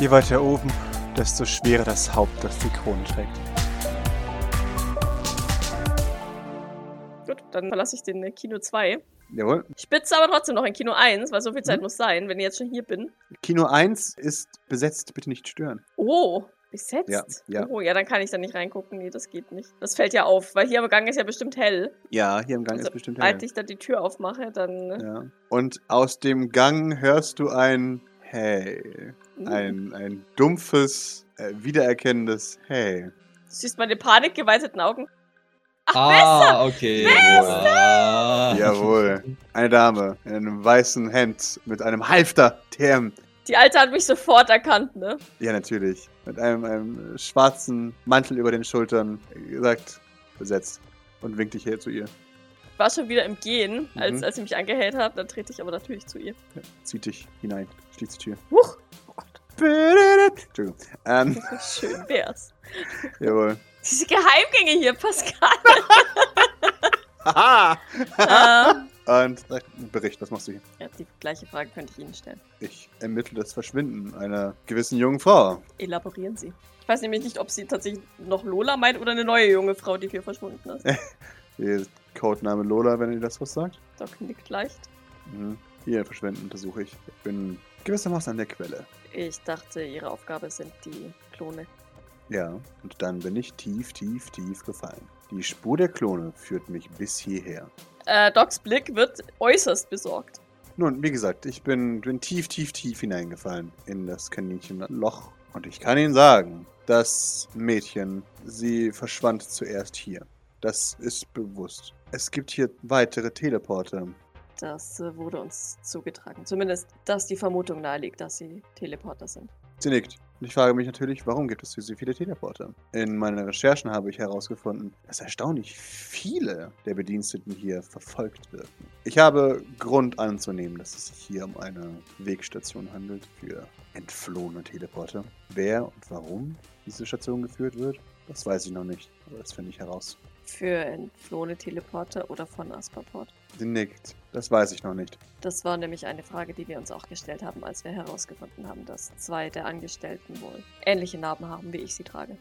Je weiter oben, desto schwerer das Haupt, das die Krone trägt. Gut, dann verlasse ich den äh, Kino 2. Jawohl. Ich bitze aber trotzdem noch in Kino 1, weil so viel Zeit Mhm. muss sein, wenn ich jetzt schon hier bin. Kino 1 ist besetzt, bitte nicht stören. Oh, besetzt? Ja, ja. Oh, ja, dann kann ich da nicht reingucken. Nee, das geht nicht. Das fällt ja auf, weil hier am Gang ist ja bestimmt hell. Ja, hier im Gang Also, ist bestimmt hell. ich da die Tür aufmache, dann... äh, Ja. Und aus dem Gang hörst du ein Hey. uh, Ein, ein dumpfes, äh, wiedererkennendes Hey. Du siehst meine panikgeweiteten Augen. Ach, ah, okay. Ah. Jawohl. Eine Dame in einem weißen Hemd mit einem Halfter. Damn. Die Alte hat mich sofort erkannt, ne? Ja, natürlich. Mit einem, einem schwarzen Mantel über den Schultern. Gesagt, besetzt. Und winkt dich her zu ihr. Ich war schon wieder im Gehen, als, Mhm. als sie mich angehellt hat. Dann trete ich aber natürlich zu ihr. Ja, zieht dich hinein. Schließt die Tür. Huch! Oh Gott, Entschuldigung. Ähm, schön wär's. jawohl. Diese Geheimgänge hier, Pascal. Haha! äh, Und Bericht, was machst du hier? ja, die gleiche Frage könnte ich Ihnen stellen. Ich ermittle das Verschwinden einer gewissen jungen Frau. Elaborieren Sie. Ich weiß nämlich nicht, ob sie tatsächlich noch Lola meint oder eine neue junge Frau, die hier verschwunden ist. Codename Lola, wenn ihr das was sagt. Doc nickt leicht. Mhm. Ihr Verschwinden untersuche ich. Ich bin gewissermaßen an der Quelle. Ich dachte, ihre Aufgabe sind die Klone. Ja, und dann bin ich tief, tief, tief gefallen. Die Spur der Klone führt mich bis hierher. Äh, Docs Blick wird äußerst besorgt. Nun, wie gesagt, ich bin, bin tief, tief, tief hineingefallen in das Kaninchenloch. Und ich kann Ihnen sagen, das Mädchen, sie verschwand zuerst hier. Das ist bewusst. Es gibt hier weitere Teleporter. Das äh, wurde uns zugetragen. Zumindest, dass die Vermutung naheliegt, dass sie Teleporter sind. Sie nickt. Und ich frage mich natürlich, warum gibt es hier so viele Teleporter? In meinen Recherchen habe ich herausgefunden, dass erstaunlich viele der Bediensteten hier verfolgt wirken. Ich habe Grund anzunehmen, dass es sich hier um eine Wegstation handelt für entflohene Teleporter. Wer und warum diese Station geführt wird, das weiß ich noch nicht. Aber das finde ich heraus. Für entflohene Teleporter oder von Asperport. Sie nickt. Das weiß ich noch nicht. Das war nämlich eine Frage, die wir uns auch gestellt haben, als wir herausgefunden haben, dass zwei der Angestellten wohl ähnliche Narben haben, wie ich sie trage.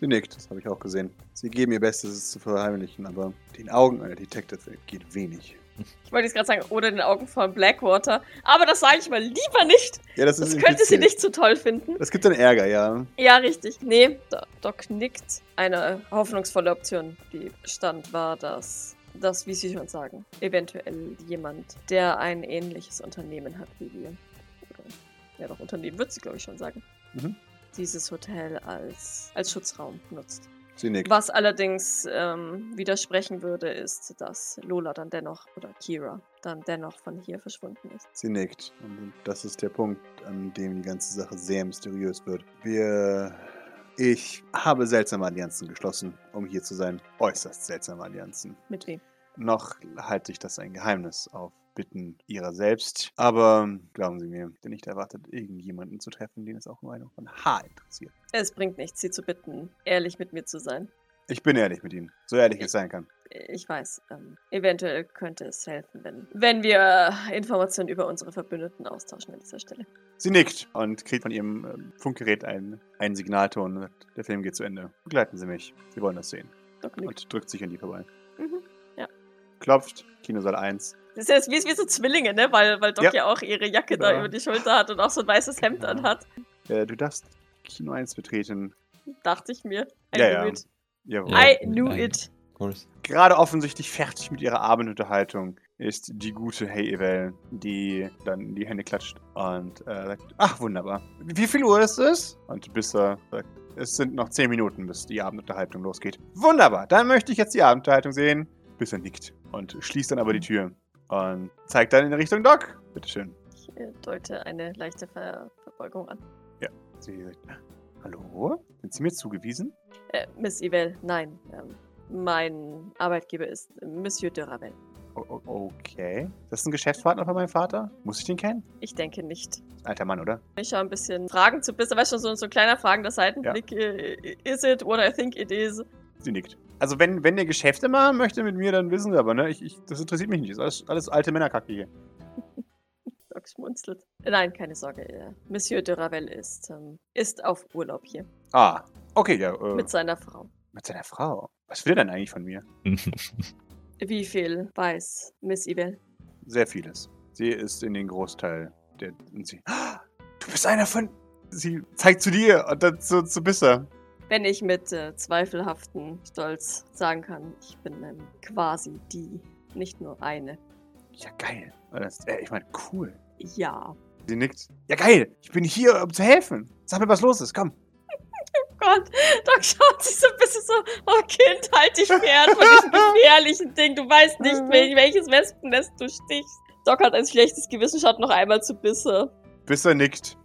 Sie nickt, das habe ich auch gesehen. Sie geben ihr Bestes, es zu verheimlichen, aber den Augen einer Detective geht wenig. Ich wollte jetzt gerade sagen, oder den Augen von Blackwater, aber das sage ich mal lieber nicht. Ja, das, Das könnte sie nicht so toll finden. Das gibt dann Ärger, ja. Ja, richtig. Nee, Do- Doc nickt. Eine hoffnungsvolle Option, die bestand, war, dass, dass, wie Sie schon sagen, eventuell jemand, der ein ähnliches Unternehmen hat wie wir. Oder, ja, doch, Unternehmen wird sie, glaube ich, schon sagen. Mhm. Dieses Hotel als, als Schutzraum nutzt. Was allerdings ähm, widersprechen würde, ist, dass Lola dann dennoch, oder Kira, dann dennoch von hier verschwunden ist. Sie nickt. Und das ist der Punkt, an dem die ganze Sache sehr mysteriös wird. Wir. Ich habe seltsame Allianzen geschlossen, um hier zu sein. Äußerst seltsame Allianzen. Mit wem? Noch halte ich das ein Geheimnis auf Bitten ihrer selbst. Aber glauben Sie mir, bin nicht erwartet, irgendjemanden zu treffen, den es auch nur ein Haar interessiert. Es bringt nichts, sie zu bitten, ehrlich mit mir zu sein. Ich bin ehrlich mit Ihnen. So ehrlich es sein kann. Ich weiß, ähm, eventuell könnte es helfen, wenn, wenn wir Informationen über unsere Verbündeten austauschen an dieser Stelle. Sie nickt und kriegt von ihrem ähm, Funkgerät einen, einen Signalton. Der Film geht zu Ende. Begleiten Sie mich. Sie wollen das sehen. Und drückt sich an die vorbei. Mhm. Klopft. Kinosaal 1. Das ist jetzt wie, wie so Zwillinge, ne? Weil, weil Doc Ja. ja. auch ihre Jacke da Genau. über die Schulter hat und auch so ein weißes Hemd Genau. anhat. Äh, du darfst Kino 1 betreten. Dachte ich mir. I Ja, knew ja. it. Jawohl. Ja. I knew Nein. it. Gerade offensichtlich fertig mit ihrer Abendunterhaltung ist die gute Hey Evel, die dann in die Hände klatscht und äh, sagt, ach wunderbar. Wie viel Uhr ist es? Und Bisser sagt, es sind noch 10 Minuten, bis die Abendunterhaltung losgeht. Wunderbar, dann möchte ich jetzt die Abendunterhaltung sehen. Bisser nickt und schließt dann aber die Tür und zeigt dann in Richtung Doc. Bitteschön. Ich äh, deute eine leichte Ver Verbeugung an. Sie sagt, hallo? Sind Sie mir zugewiesen? Äh, Miss Ivel, nein. Ähm, mein Arbeitgeber ist Monsieur de Ravel. O okay. Das ist ein Geschäftspartner von meinem Vater? Muss ich den kennen? Ich denke nicht. Alter Mann, oder? Ich schaue ein bisschen Fragen zu Bisser, weißt du, so, so ein kleiner fragender Seitenblick. Äh, Is it what I think it is? Sie nickt. Also wenn, wenn ihr Geschäfte machen möchte mit mir, dann wissen Sie aber, ne? Ich, ich, das interessiert mich nicht. Das ist alles, alles alte Männerkacke hier. Doc schmunzelt. Nein, keine Sorge. äh, Monsieur de Ravel ist, ähm, ist auf Urlaub hier Ah, okay, ja. Äh, mit mit, seiner Frau. seiner Frau. Was will er denn eigentlich von mir? Wie viel weiß Miss Ibel? Sehr vieles. Sie ist in den Großteil der. Und sie. Du bist einer von. Sie zeigt zu dir und dann zu, zu Bisser. Wenn ich mit äh, zweifelhaften Stolz sagen kann, ich bin ähm, quasi die, nicht nur eine. Ja, geil. Das, äh, ich meine, cool. Ja. Sie nickt. Ja, geil. Ich bin hier, um zu helfen. Sag mir, was los ist. Komm. Gott, Doc schaut sich so ein bisschen so, oh Kind, halt dich fern von diesem gefährlichen Ding. Du weißt nicht, wel welches Wespennest du stichst. Doc hat ein schlechtes Gewissen, schaut noch einmal zu Bisse. Bisser nickt.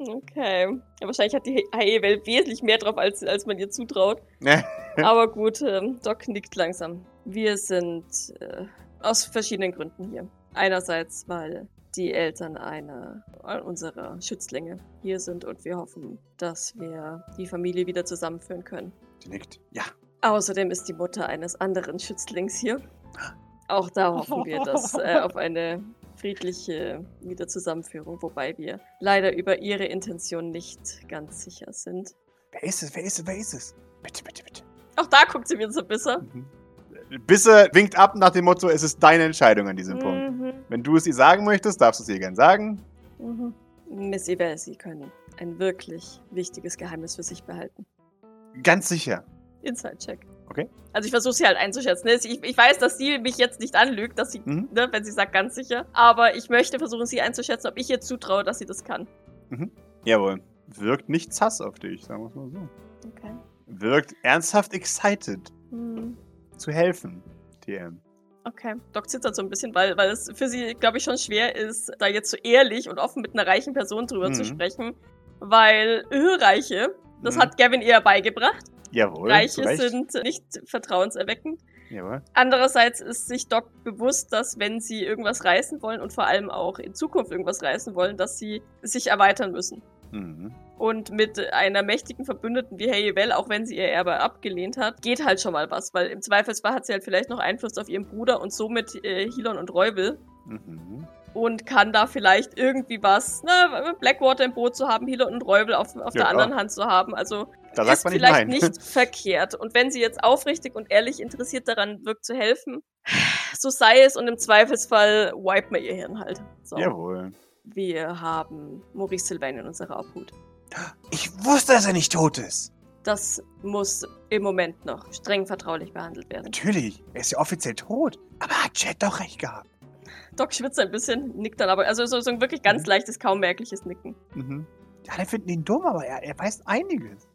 Okay. Ja, wahrscheinlich hat die HE-Welt wesentlich mehr drauf, als, als man ihr zutraut. Aber gut, ähm, Doc nickt langsam. Wir sind äh, aus verschiedenen Gründen hier. Einerseits, weil die Eltern einer unserer Schützlinge hier sind und wir hoffen, dass wir die Familie wieder zusammenführen können. Sie nickt. Ja. Außerdem ist die Mutter eines anderen Schützlings hier. Auch da hoffen wir dass, äh, auf eine friedliche Wiederzusammenführung, wobei wir leider über ihre Intention nicht ganz sicher sind. Wer ist es? Wer ist es? Wer ist es? Bitte, bitte, bitte. Auch da guckt sie wieder so besser. Mhm. Bisser winkt ab nach dem Motto, es ist deine Entscheidung an diesem Punkt. Mhm. Wenn du es ihr sagen möchtest, darfst du es ihr gern sagen. Mhm. Miss Ibel, Sie können ein wirklich wichtiges Geheimnis für sich behalten. Ganz sicher. Inside-Check. Okay. Also ich versuche sie halt einzuschätzen. ne? Ich, ich weiß, dass sie mich jetzt nicht anlügt, dass sie, Mhm. ne, wenn sie sagt, ganz sicher. Aber ich möchte versuchen, sie einzuschätzen, ob ich ihr zutraue, dass sie das kann. Jawohl. Wirkt nicht sass auf dich, sagen wir es mal so. Okay. Wirkt ernsthaft excited Hm. zu helfen, TM. Okay. Doc zittert so ein bisschen, weil, weil es für sie, glaube ich, schon schwer ist, da jetzt so ehrlich und offen mit einer reichen Person drüber zu Mhm. sprechen. Weil äh, Reiche, das Mhm. hat Gavin ihr beigebracht. Jawohl. Reiche sind nicht vertrauenserweckend. Jawohl. Andererseits ist sich Doc bewusst, dass wenn sie irgendwas reißen wollen und vor allem auch in Zukunft irgendwas reißen wollen, dass sie sich erweitern müssen. Mhm. Und mit einer mächtigen Verbündeten wie Hayewell, auch wenn sie ihr Erbe abgelehnt hat, geht halt schon mal was, weil im Zweifelsfall hat sie halt vielleicht noch Einfluss auf ihren Bruder und somit äh, Hilon und Reuvel Mhm. und kann da vielleicht irgendwie was, ne, Blackwater im Boot zu haben, Hilon und Reuvel auf, auf Ja, der anderen Hand zu haben. Also Da sagt ist man nicht vielleicht nein. nicht verkehrt. Und wenn sie jetzt aufrichtig und ehrlich interessiert daran wirkt zu helfen, so sei es und im Zweifelsfall wipe man ihr Hirn halt. So. Jawohl. Wir haben Maurice Sylvain in unserer Obhut. Ich wusste, dass er nicht tot ist. Das muss im Moment noch streng vertraulich behandelt werden. Natürlich. Er ist ja offiziell tot. Aber hat Chad doch recht gehabt. Doc schwitzt ein bisschen, nickt dann aber, also so, so ein wirklich ganz Mhm. leichtes, kaum merkliches Nicken. Mhm. Ja, alle finden ihn dumm, aber er, er weiß einiges.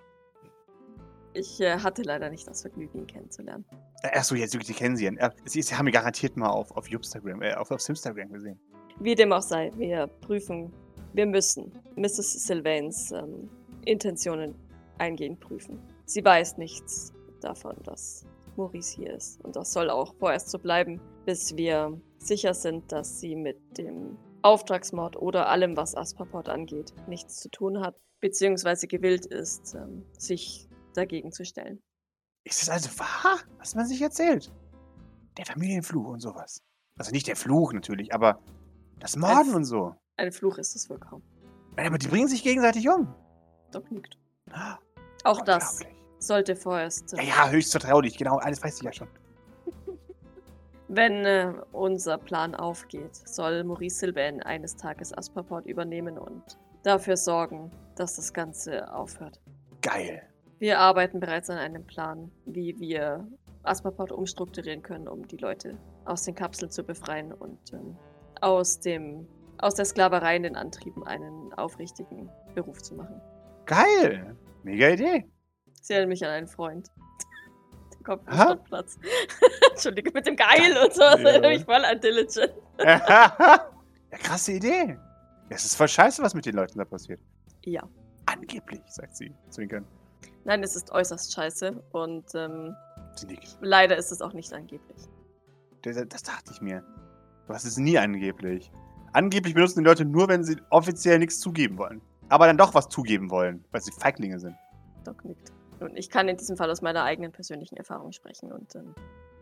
Ich äh, hatte leider nicht das Vergnügen, ihn kennenzulernen. Achso, jetzt Sie kennen sie. ja. Sie, sie haben ihn garantiert mal auf, auf Instagram, äh, auf, auf Simstagram gesehen. Wie dem auch sei, wir prüfen, wir müssen Mrs. Sylvains ähm, Intentionen eingehend prüfen. Sie weiß nichts davon, dass Maurice hier ist. Und das soll auch vorerst so bleiben, bis wir sicher sind, dass sie mit dem Auftragsmord oder allem, was Aspaport angeht, nichts zu tun hat, beziehungsweise gewillt ist, ähm, sich dagegen zu stellen. Ist es also wahr, was man sich erzählt? Der Familienfluch und sowas. Also nicht der Fluch natürlich, aber das Morden Als- und so. Ein Fluch ist es wohl kaum. Nein, Aber die bringen sich gegenseitig um. Doc nickt. Ah, Auch das sollte vorerst. Ja, ja, höchst vertraulich, genau, alles weiß ich ja schon. Wenn äh, unser Plan aufgeht, soll Maurice Sylvain eines Tages Aspaport übernehmen und dafür sorgen, dass das Ganze aufhört. Geil. Wir arbeiten bereits an einem Plan, wie wir Aspaport umstrukturieren können, um die Leute aus den Kapseln zu befreien und ähm, aus, dem, aus der Sklaverei in den Antrieben einen aufrichtigen Beruf zu machen. Geil. Mega Idee. Sie erinnern mich an einen Freund. Der kommt vom Aha. Stadtplatz. Entschuldige, mit dem Geil und so. Das Ja. erinnert mich voll an Diligent. ja, krasse Idee. Es ist voll scheiße, was mit den Leuten da passiert. Ja. Angeblich, sagt sie, zwinkern. Nein, es ist äußerst scheiße und ähm, leider ist es auch nicht angeblich. Das, das dachte ich mir. Hast es nie angeblich. Angeblich benutzen die Leute nur, wenn sie offiziell nichts zugeben wollen. Aber dann doch was zugeben wollen, weil sie Feiglinge sind. Doc nickt. Und ich kann in diesem Fall aus meiner eigenen persönlichen Erfahrung sprechen und ähm,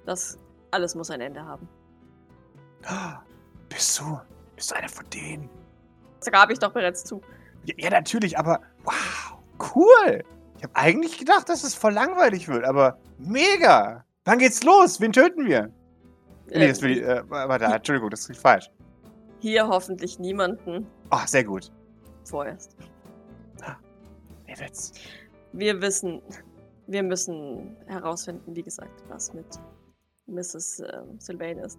das alles muss ein Ende haben. Ah, Bist du? Bist du einer von denen? Das gab ich doch bereits zu. Ja, ja, natürlich, aber wow, cool. Ich habe eigentlich gedacht, dass es voll langweilig wird, aber mega. Wann geht's los? Wen töten wir? nee, das will ich, äh, warte, Entschuldigung, das ist falsch. Hier hoffentlich niemanden Ach, sehr gut. vorerst. Wer wird's? Wir wissen, wir müssen herausfinden, wie gesagt, was mit Mrs. ähm, Sylvain ist.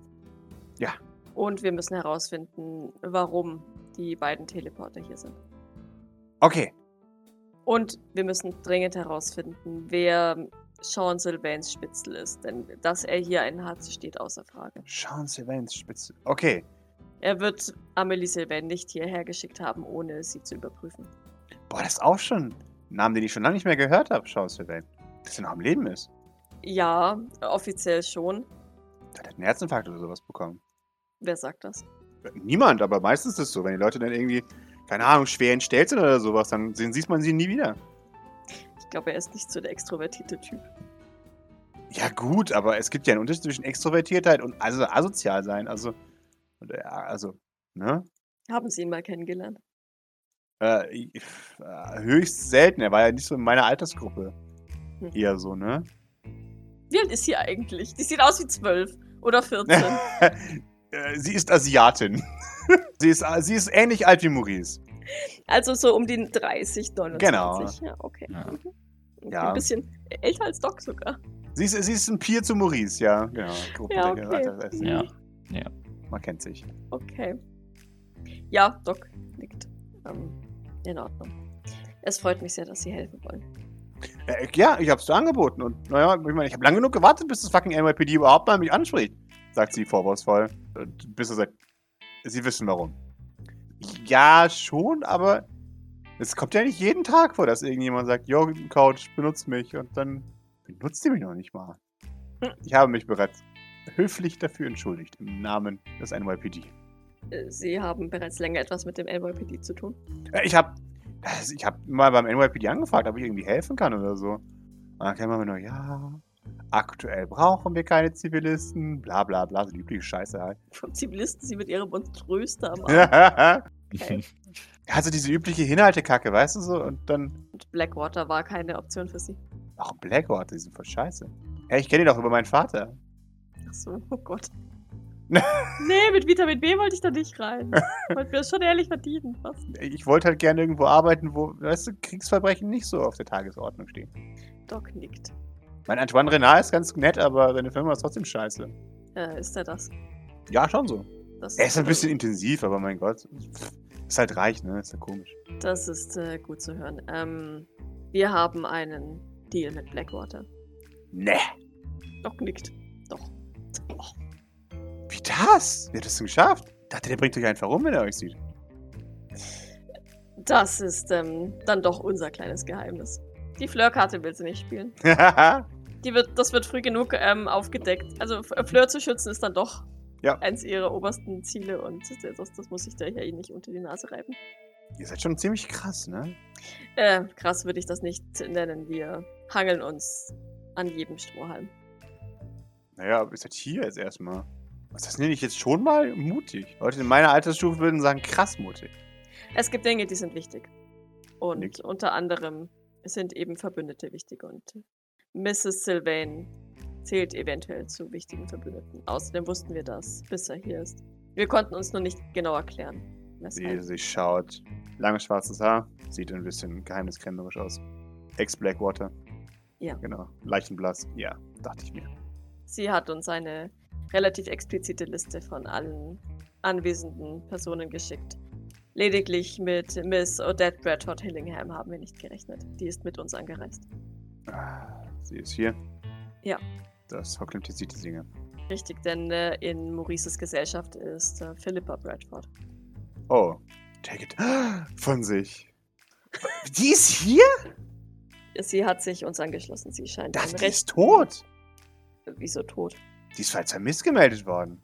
Ja. Und wir müssen herausfinden, warum die beiden Teleporter hier sind. Okay, Und wir müssen dringend herausfinden, wer Sean Sylvains Spitzel ist. Denn dass er hier einen hat, steht außer Frage. Sean Sylvains Spitze. Okay. Er wird Amelie Sylvain nicht hierher geschickt haben, ohne sie zu überprüfen. Boah, das ist auch schon ein Name, den ich schon lange nicht mehr gehört habe, Sean Sylvain. Dass er noch am Leben ist. Ja, offiziell schon. Der hat einen Herzinfarkt oder sowas bekommen. Wer sagt das? Niemand, aber meistens ist es so. Wenn die Leute dann irgendwie, keine Ahnung, schwer entstellt sind oder sowas, dann sieht man sie nie wieder. Ich glaube, er ist nicht so der extrovertierte Typ. Ja, gut, aber es gibt ja einen Unterschied zwischen Extrovertiertheit und also asozial sein. Also, äh, also, ne? Haben Sie ihn mal kennengelernt? Äh, ich- äh, höchst selten. Er war ja nicht so in meiner Altersgruppe. Hm. Eher so, ne? Wie alt ist sie eigentlich? Die sieht aus wie zwölf oder 14. Äh, sie ist Asiatin. sie, ist, äh, sie ist ähnlich alt wie Maurice. also so um die 30, 29. Genau. Ja, okay. Ja. Mhm. okay Ja. Ein bisschen älter als Doc sogar. Sie ist, sie ist ein Peer zu Maurice, ja. Genau. Ja, okay. Alter, weißt du. Ja. Ja. Man kennt sich. Okay. Ja, Doc nickt. Ähm, in Ordnung. Es freut mich sehr, dass Sie helfen wollen. Äh, ja, ich hab's dir angeboten. Und naja, ich meine, ich habe lange genug gewartet, bis das fucking NYPD überhaupt mal mich anspricht. Sagt sie vorwurfsvoll. Bis er sagt, sie wissen warum. Ja, schon, aber es kommt ja nicht jeden Tag vor, dass irgendjemand sagt, yo, Couch, benutzt mich. Und dann benutzt ihr mich noch nicht mal. Ich habe mich bereits höflich dafür entschuldigt, im Namen des NYPD. Sie haben bereits länger etwas mit dem NYPD zu tun. Ich habe ich hab mal beim NYPD angefragt, ob ich irgendwie helfen kann oder so. Und dann kam immer nur, ja, aktuell brauchen wir keine Zivilisten, bla bla bla, so die übliche Scheiße halt. Vom Zivilisten, Sie mit Ihrer Monströste am Arm. Ja. Also diese übliche Hinhaltekacke, weißt du so? Und dann, Und Blackwater war keine Option für Sie. ach, Blackwater, die sind voll scheiße. Ja, ich kenne ihn doch über meinen Vater. Ach so, oh Gott. nee, mit Vitamin B wollte ich da nicht rein. Wollte mir das schon ehrlich verdienen. Was? Ich wollte halt gerne irgendwo arbeiten, wo, weißt du, Kriegsverbrechen nicht so auf der Tagesordnung stehen. Doc nickt. Mein Antoine Renard ist ganz nett, aber seine Firma ist trotzdem scheiße. Äh, ist er das? Ja, schon so. das Er ist ein bisschen intensiv, aber mein Gott. Ist halt reich, ne? Ist ja komisch. Das ist äh, gut zu hören. Ähm, wir haben einen Deal mit Blackwater. Ne. Doc nickt. Doch. Wie das? Wie hat das denn geschafft? Ich dachte, der bringt euch einfach rum, wenn er euch sieht. Das ist ähm, dann doch unser kleines Geheimnis. Die Flirt-Karte will sie nicht spielen. Die wird, das wird früh genug ähm, aufgedeckt. Also F- Flirt zu schützen ist dann doch Ja. eins ihrer obersten Ziele und das, das muss ich da ja eh nicht unter die Nase reiben. Ihr seid schon ziemlich krass, ne? Äh, krass würde ich das nicht nennen. Wir hangeln uns an jedem Strohhalm. Naja, aber ihr seid hier jetzt erstmal. Was das nenne ich jetzt schon mal mutig? Leute in meiner Altersstufe würden sagen, krass mutig. Es gibt Dinge, die sind wichtig. Und Nix. unter anderem sind eben Verbündete wichtig und Mrs. Sylvain zählt eventuell zu wichtigen Verbündeten. Außerdem wussten wir das, bis er hier ist. Wir konnten uns nur nicht genau erklären. Sie, sie schaut. Langes schwarzes Haar. Sieht ein bisschen geheimniskrämerisch aus. Ex-Blackwater. Ja. Genau. Leichenblass. Ja, dachte ich mir. Sie hat uns eine relativ explizite Liste von allen anwesenden Personen geschickt. Lediglich mit Miss Odette Bradford Hillingham haben wir nicht gerechnet. Die ist mit uns angereist. Ah, Sie ist hier. Ja. Das verklimpte Singer. Richtig, denn äh, in Maurices Gesellschaft ist äh, Philippa Bradford. Oh. Take it. Von sich. Die ist hier? Sie hat sich uns angeschlossen. Sie scheint Das die ist tot. Wieso tot? Die ist als vermisst gemeldet worden.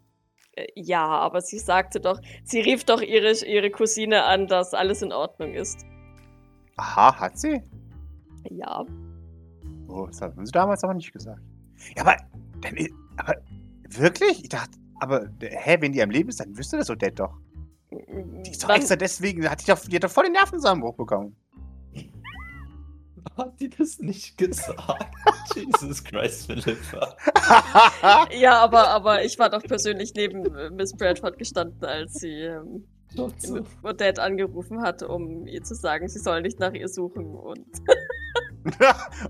Äh, ja, aber sie sagte doch, sie rief doch ihre, ihre Cousine an, dass alles in Ordnung ist. Aha, hat sie? Ja, Oh, das haben sie damals aber nicht gesagt. Ja, aber, dann, aber wirklich? Ich dachte, aber, hä, wenn die am Leben ist, dann wüsste das Odette doch. Die ist doch Wann- extra deswegen, hat die, doch, die hat doch voll den Nervenzusammenbruch bekommen. Hat die das nicht gesagt? Jesus Christ, Philippa. Ja, aber, aber ich war doch persönlich neben äh, Miss Bradford gestanden, als sie ähm, Schnauze. Odette angerufen hat, um ihr zu sagen, sie soll nicht nach ihr suchen. Und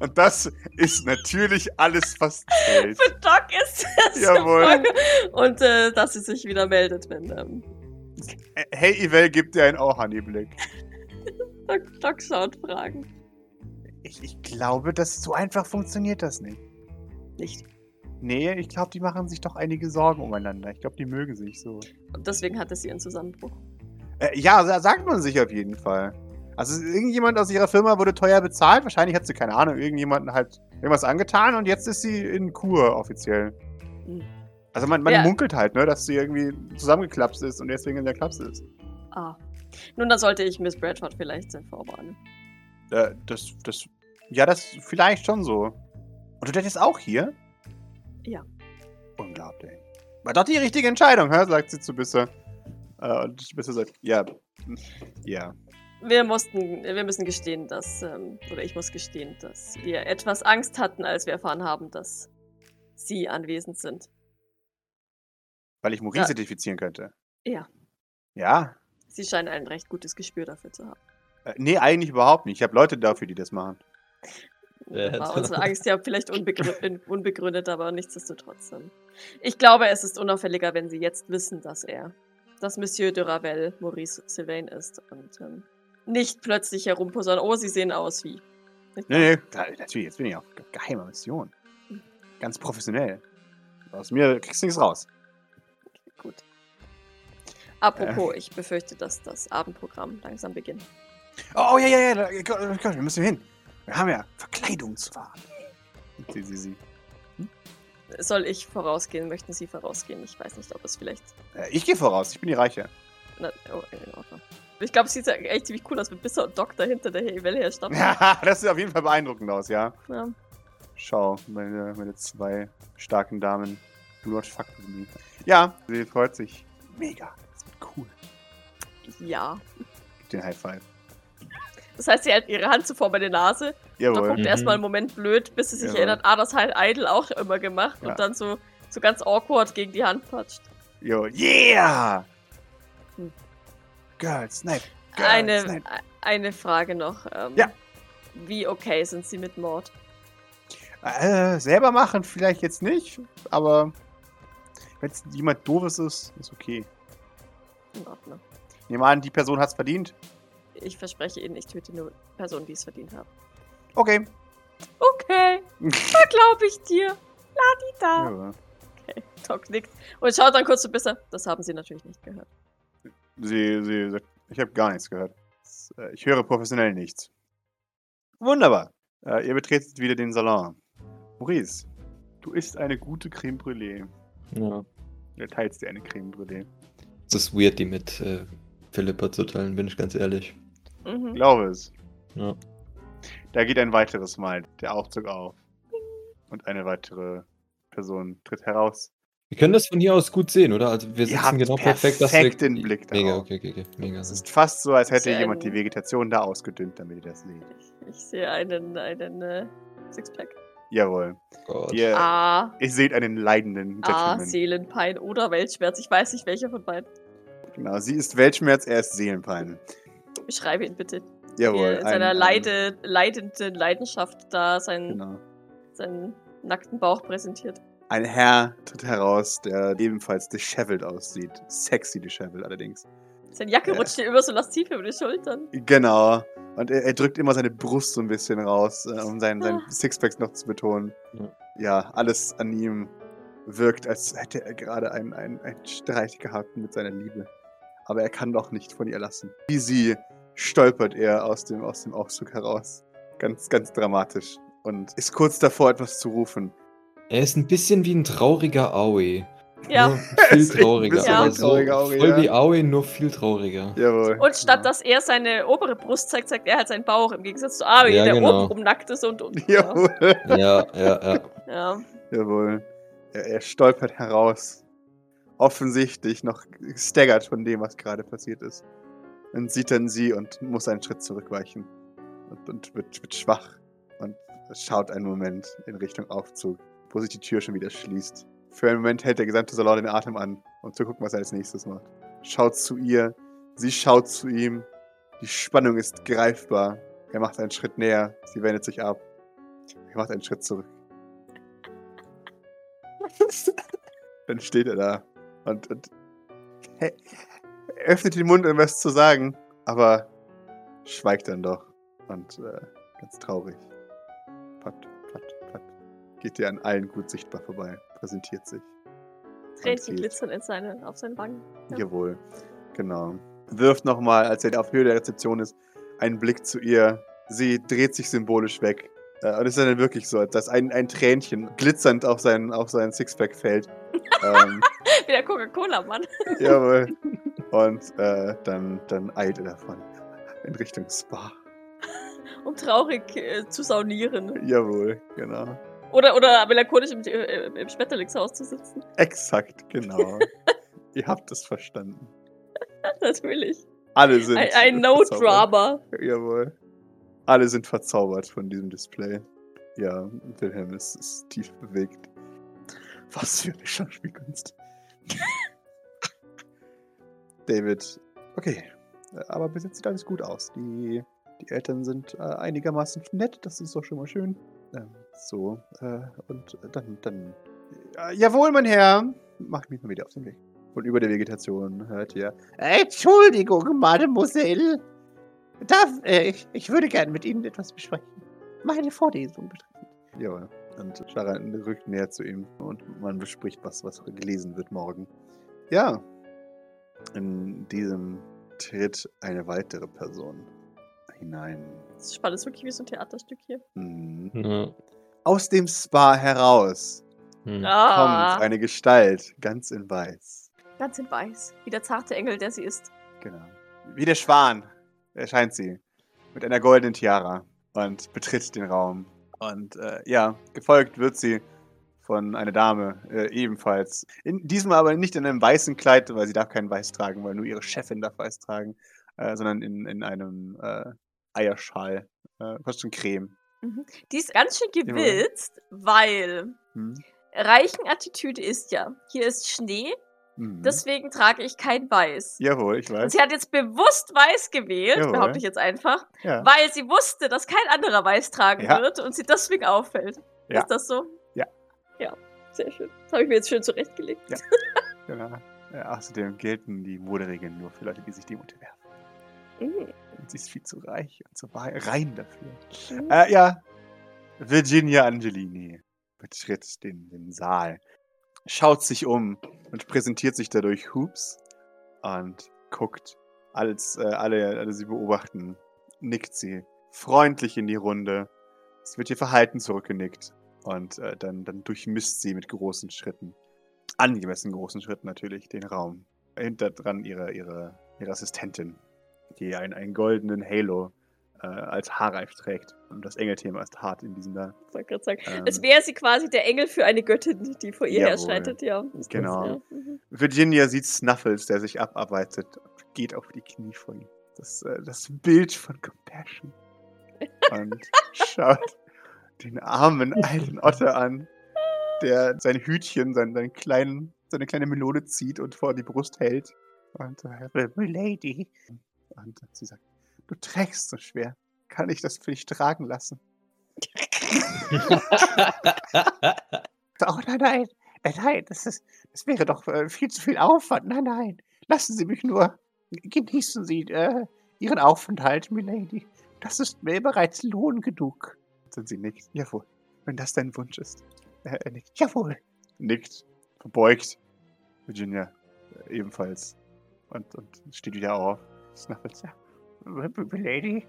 Und das ist natürlich alles, was zählt. für Doc ist das Jawohl. so. Und äh, dass sie sich wieder meldet, wenn ähm, Äh, Hey, Ivel, gib dir einen Oh-Honey-Blick. Doc, Doc schaut Fragen. Ich, ich glaube, dass so einfach funktioniert das nicht. Nicht. Nee, ich glaube, die machen sich doch einige Sorgen umeinander. Ich glaube, die mögen sich so. Und deswegen hatte sie einen Zusammenbruch. Äh, ja, sa- sagt man sich auf jeden Fall. Also irgendjemand aus ihrer Firma wurde teuer bezahlt. Wahrscheinlich hat sie, keine Ahnung, irgendjemanden halt irgendwas angetan und jetzt ist sie in Kur offiziell. Hm. Also man, man Ja. munkelt halt, ne, dass sie irgendwie zusammengeklapst ist und deswegen in der Klapse ist. Ah. Nun, dann sollte ich Miss Bradford vielleicht vorwarnen. Äh, das, das, ja, das vielleicht schon so. Und du ist auch hier? Ja. Unglaublich. War doch die richtige Entscheidung, hä? sagt sie zu Bisse. Äh, und Bisse sagt, ja, ja. Wir mussten, wir müssen gestehen, dass, ähm, oder ich muss gestehen, dass wir etwas Angst hatten, als wir erfahren haben, dass Sie anwesend sind. Weil ich Maurice Ja. identifizieren könnte. Ja. Ja? Sie scheinen ein recht gutes Gespür dafür zu haben. Äh, nee, eigentlich überhaupt nicht. Ich habe Leute dafür, die das machen. War das- unsere Angst ja vielleicht unbegrü unbegründet, aber nichtsdestotrotz. Ich glaube, es ist unauffälliger, wenn Sie jetzt wissen, dass er, dass Monsieur de Ravel Maurice Sylvain ist und ähm, nicht plötzlich herumposern. Oh, Sie sehen aus wie. Wahr? Nee, nee, klar, natürlich, jetzt bin ich auf ge- geheimer Mission. Ganz professionell. Aus mir kriegst du nichts raus. Gut. Apropos, ich befürchte, dass das Abendprogramm langsam beginnt. Oh, ja, ja, ja, da- Gott, Gott, wir müssen hin. Wir haben ja Verkleidungswahn. Sie, sie, sie. Soll ich vorausgehen? Möchten Sie vorausgehen? Ich weiß nicht, ob es vielleicht. Äh, ich gehe voraus, ich bin die Reiche. Na, oh, in Ordnung. Ich glaube, es sieht ja echt ziemlich cool aus mit Bisser und Doc dahinter, der Hebel herstapft. Ja, das sieht auf jeden Fall beeindruckend aus, ja. Ja. Schau, meine, meine zwei starken Damen. Do not fuck with me. Ja, sie freut sich. Mega. Das wird cool. ja. Gib den High Five. Das heißt, sie hält ihre Hand zuvor bei der Nase. Jawohl. guckt Mhm. erstmal einen Moment blöd, bis sie sich Jawohl. erinnert, ah, das hat Idle auch immer gemacht. Ja. Und dann so, so ganz awkward gegen die Hand patscht. Jo, yeah! Hm. Girls, Night. Girls, Eine, Night. eine Frage noch. Ähm, Ja. Wie okay sind Sie mit Mord? Äh, selber machen vielleicht jetzt nicht, aber wenn es jemand doofes ist, ist okay. In Ordnung. Nehmen wir an, die Person hat's verdient. Ich verspreche Ihnen, ich töte nur Personen, die es verdient haben. Okay. Okay, da glaube ich dir. Ladida. Ja. Okay, Doc nickt und schaut dann kurz zu Bisser. Das haben Sie natürlich nicht gehört. Sie, sie sagt, ich habe gar nichts gehört. Das, äh, Ich höre professionell nichts. Wunderbar. Äh, ihr betretet wieder den Salon. Maurice, du isst eine gute Creme Brûlée. Ja. Du teilst dir eine Creme Brûlée. Es ist weird, die mit äh, Philippa zu teilen, bin ich ganz ehrlich. Mhm. Glaube es. Ja. Da geht ein weiteres Mal der Aufzug auf. Und eine weitere Person tritt heraus. Wir können das von hier aus gut sehen, oder? Also wir sitzen genau perfekt, dass wir... perfekten Blick Mega, darauf. okay, okay, okay. Mega. Es ist fast so, als hätte jemand die Vegetation da ausgedünnt, damit ihr das seht. Ich, ich sehe einen, einen äh, Sixpack. Jawohl. Gott. Ihr, Ah, ihr seht einen leidenden ah, Gentleman. Seelenpein oder Weltschmerz. Ich weiß nicht, welcher von beiden. Genau, sie ist Weltschmerz, er ist Seelenpein. Beschreibe ihn bitte. Jawohl. In seiner ein- ein- Leide, leidenden Leidenschaft da seinen, Genau. seinen nackten Bauch präsentiert. Ein Herr tritt heraus, der ebenfalls disheveled aussieht. Sexy disheveled allerdings. Seine Jacke Ja. rutscht ihm immer so lastiv über die Schultern. Genau. Und er, er drückt immer seine Brust so ein bisschen raus, äh, um seinen, seinen Ah. Sixpacks noch zu betonen. Ja. Ja, alles an ihm wirkt, als hätte er gerade einen, einen, einen Streit gehabt mit seiner Liebe. Aber er kann doch nicht von ihr lassen. Wie sie stolpert er aus dem, aus dem Aufzug heraus. Ganz, ganz dramatisch. Und ist kurz davor, etwas zu rufen. Er ist ein bisschen wie ein trauriger Aoi. Ja. Nur viel trauriger. bisschen aber so trauriger Aoi, voll ja. wie Aoi, nur viel trauriger. Jawohl. Und statt dass er seine obere Brust zeigt, zeigt er halt seinen Bauch. Im Gegensatz zu Ari, Ja, der genau. obenrum nackt ist und. und Jawohl. Ja, ja, ja. ja. Jawohl. Er, er stolpert heraus offensichtlich noch staggert von dem, was gerade passiert ist. Und sieht dann sie und muss einen Schritt zurückweichen. Und, und wird, wird schwach. Und schaut einen Moment in Richtung Aufzug, wo sich die Tür schon wieder schließt. Für einen Moment hält der gesamte Salon den Atem an, um zu gucken, was er als nächstes macht. Schaut zu ihr, sie schaut zu ihm. Die Spannung ist greifbar. Er macht einen Schritt näher, sie wendet sich ab. Er macht einen Schritt zurück. Dann steht er da und, und er öffnet den Mund, um was zu sagen, aber schweigt dann doch und äh, ganz traurig. Pat, pat, pat. Geht dir an allen gut sichtbar vorbei, präsentiert sich. Tränchen glitzern in seine, auf seinen Wangen. Ja. Jawohl, genau. Wirft nochmal, als er auf Höhe der Rezeption ist, einen Blick zu ihr. Sie dreht sich symbolisch weg. Äh, Und es ist dann wirklich so, dass ein, ein Tränchen glitzernd auf sein, auf sein Sixpack fällt. ähm, Wie der Coca-Cola-Mann. jawohl. Und äh, dann, dann eilt er davon in Richtung Spa. Um traurig äh, zu saunieren. Jawohl, genau. Oder, oder melancholisch im, äh, im Schmetterlingshaus zu sitzen. Exakt, genau. Ihr habt es verstanden. Natürlich. Alle sind. Ein, ein. No-Drama. Jawohl. Alle sind verzaubert von diesem Display. Ja, Wilhelm ist, ist tief bewegt. Was für eine Schauspielkunst. David, okay. Äh, Aber bis jetzt sieht alles gut aus. Die, die Eltern sind äh, einigermaßen nett, das ist doch schon mal schön. Ähm, so, äh, und dann, dann. Äh, jawohl, mein Herr! Macht mich mal wieder auf den Weg. Und über der Vegetation hört ihr. Entschuldigung, Mademoiselle. Darf, äh, ich, ich würde gerne mit Ihnen etwas besprechen. Meine Vorlesung betreffend. Jawohl. Und Sharon rückt näher zu ihm und man bespricht, was, was gelesen wird morgen. Ja. In diesem tritt eine weitere Person hinein. Das ist spannend, das ist wirklich wie so ein Theaterstück hier. Hm. Ja. Aus dem Spa heraus Hm. Ah, kommt eine Gestalt, ganz in weiß. ganz in weiß. Wie der zarte Engel, der sie ist. Genau. Wie der Schwan erscheint sie. Mit einer goldenen Tiara. Und betritt den Raum. Und äh, ja, gefolgt wird sie von einer Dame, äh, ebenfalls. In diesem aber nicht in einem weißen Kleid, weil sie darf kein Weiß tragen, weil nur ihre Chefin darf Weiß tragen, äh, sondern in, in einem äh, Eierschal. Äh, fast schon Creme. Die ist ganz schön gewilzt, weil Hm? Reichenattitüde ist ja, hier ist Schnee, Mhm. deswegen trage ich kein Weiß. Jawohl, ich Und weiß. sie hat jetzt bewusst weiß gewählt, Jawohl. behaupte ich jetzt einfach, Ja. weil sie wusste, dass kein anderer weiß tragen Ja. wird und sie deswegen auffällt. Ja. Ist das so? Ja. Ja, sehr schön. Das habe ich mir jetzt schön zurechtgelegt. Ja. Genau. Außerdem gelten die Moderegeln nur für Leute, die sich dem unterwerfen. Mhm. Und sie ist viel zu reich und zu rein dafür. Mhm. Äh, ja, Virginia Angelini betritt den, den Saal, schaut sich um und präsentiert sich dadurch Hoops und guckt, als äh, alle, alle sie beobachten, nickt sie freundlich in die Runde. Es wird ihr Verhalten zurückgenickt und äh, dann, dann durchmisst sie mit großen Schritten, angemessen großen Schritten natürlich, den Raum. Hinter dran ihre, ihre, ihre Assistentin, die einen, einen goldenen Halo äh, als Haarreif trägt. Und das Engelthema ist hart in diesem da. Gerade sagen. Ähm, Es wäre sie quasi der Engel für eine Göttin, die vor ihr Jawohl. herschreitet, ja. Ist das, Genau. Ja. Mhm. Virginia sieht Snuffles, der sich abarbeitet und geht auf die Knie vor ihm. Das, äh, das Bild von Compassion. Und schaut den armen alten Otter an, der sein Hütchen, sein, seinen kleinen, seine kleine Melone zieht und vor die Brust hält. Und äh, Milady. Und sie sagt, du trägst so schwer. Kann ich das für dich tragen lassen? Oh nein, nein, nein, das, ist, das wäre doch äh, viel zu viel Aufwand. Nein, nein, lassen Sie mich nur. Genießen Sie äh, Ihren Aufenthalt, Milady. Das ist mir bereits Lohn genug. Sind Sie nickt. Jawohl, wenn das dein Wunsch ist. Äh, er nickt. Jawohl. Nickt, verbeugt. Virginia äh, ebenfalls. Und, und steht wieder auf. Snuffles, ja. Milady.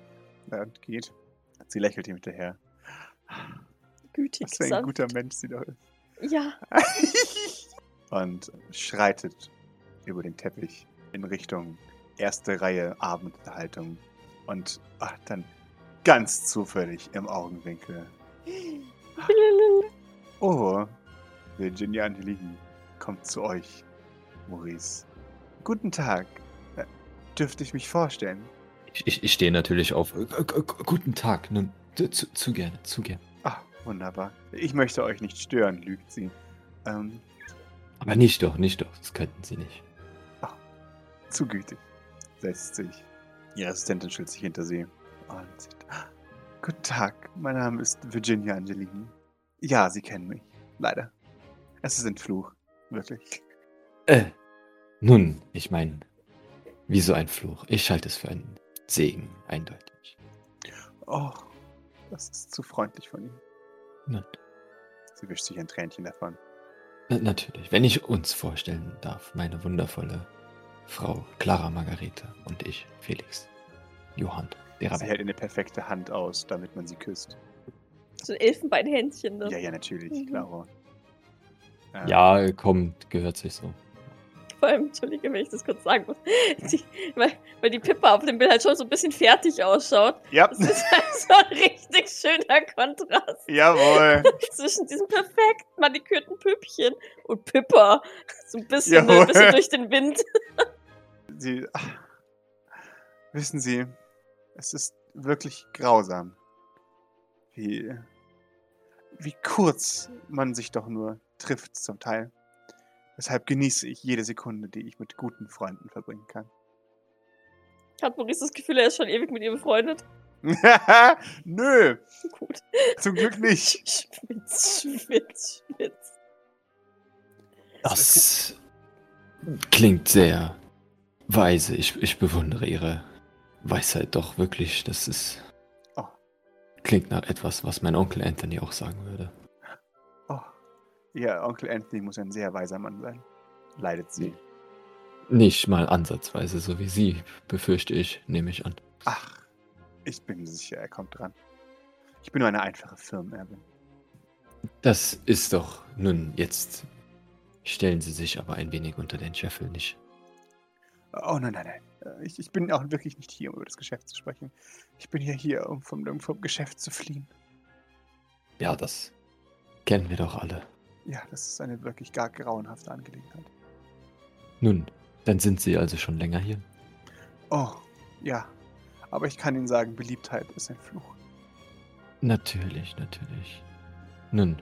Ja, und geht. Sie lächelt ihm hinterher. Gütig Was für ein sanft. guter Mensch sie doch ist. Ja. und schreitet über den Teppich in Richtung erste Reihe Abendunterhaltung und ach, dann ganz zufällig im Augenwinkel. Oh, Virginia Angelini kommt zu euch. Maurice. Guten Tag. Äh, dürfte ich mich vorstellen? Ich, ich, ich stehe natürlich auf. Äh, g- g- guten Tag. Nun, zu, zu, zu gerne, zu gerne. Ah, wunderbar. Ich möchte euch nicht stören, lügt sie. Ähm, Aber nicht doch, nicht doch. Das könnten Sie nicht. zu gütig. Setzt sich. Ihre Assistentin stellt sich hinter sie. Und sagt, "Ah, Guten Tag, mein Name ist Virginia Angelini. Ja, Sie kennen mich. Leider. Es ist ein Fluch. Wirklich. Äh, nun, ich meine, wie so ein Fluch. Ich halte es für einen Segen, eindeutig. Oh, das ist zu freundlich von Ihnen. Nun, Sie wischt sich ein Tränchen davon. na- natürlich, wenn ich uns vorstellen darf, meine wundervolle Frau Clara Margarete und ich, Felix, Johann, der Sie Rabbi. hält eine perfekte Hand aus, damit man sie küsst. So ein Elfenbeinhändchen. Ne? Ja, ja, natürlich, Mhm. klaro. Ähm, Ja, kommt, gehört sich so. Vor allem, entschuldige, wenn ich das kurz sagen muss. Die, weil, weil die Pippa auf dem Bild halt schon so ein bisschen fertig ausschaut. Ja, Das ist halt so ein richtig schöner Kontrast jawohl. zwischen diesem perfekt manikürten Püppchen und Pippa. So ein bisschen, ne, ein bisschen durch den Wind. Sie, ach, wissen Sie, es ist wirklich grausam, wie, wie kurz man sich doch nur trifft zum Teil. Deshalb genieße ich jede Sekunde, die ich mit guten Freunden verbringen kann. Hat Maurice das Gefühl, er ist schon ewig mit ihr befreundet? Nö, Gut. zum Glück nicht. Schwitz, schwitz, schwitz. Das klingt sehr weise. Ich, ich bewundere Ihre Weisheit doch wirklich. Das ist. Oh. Klingt nach etwas, was mein Onkel Anthony auch sagen würde. Ihr Onkel Anthony muss ein sehr weiser Mann sein. Leidet sie. Nicht mal ansatzweise, so wie Sie, befürchte ich, nehme ich an. Ach, ich bin sicher, er kommt dran. Ich bin nur eine einfache Firmenerbin. Das ist doch. Nun, jetzt stellen Sie sich aber ein wenig unter den Scheffel, nicht? Oh nein, nein, nein. Äh, Ich, ich bin auch wirklich nicht hier, um über das Geschäft zu sprechen. Ich bin ja hier, um vom, um vom Geschäft zu fliehen. Ja, das kennen wir doch alle. Ja, das ist eine wirklich gar grauenhafte Angelegenheit. Nun, dann sind Sie also schon länger hier? Oh, ja. Aber ich kann Ihnen sagen, Beliebtheit ist ein Fluch. Natürlich, natürlich. Nun,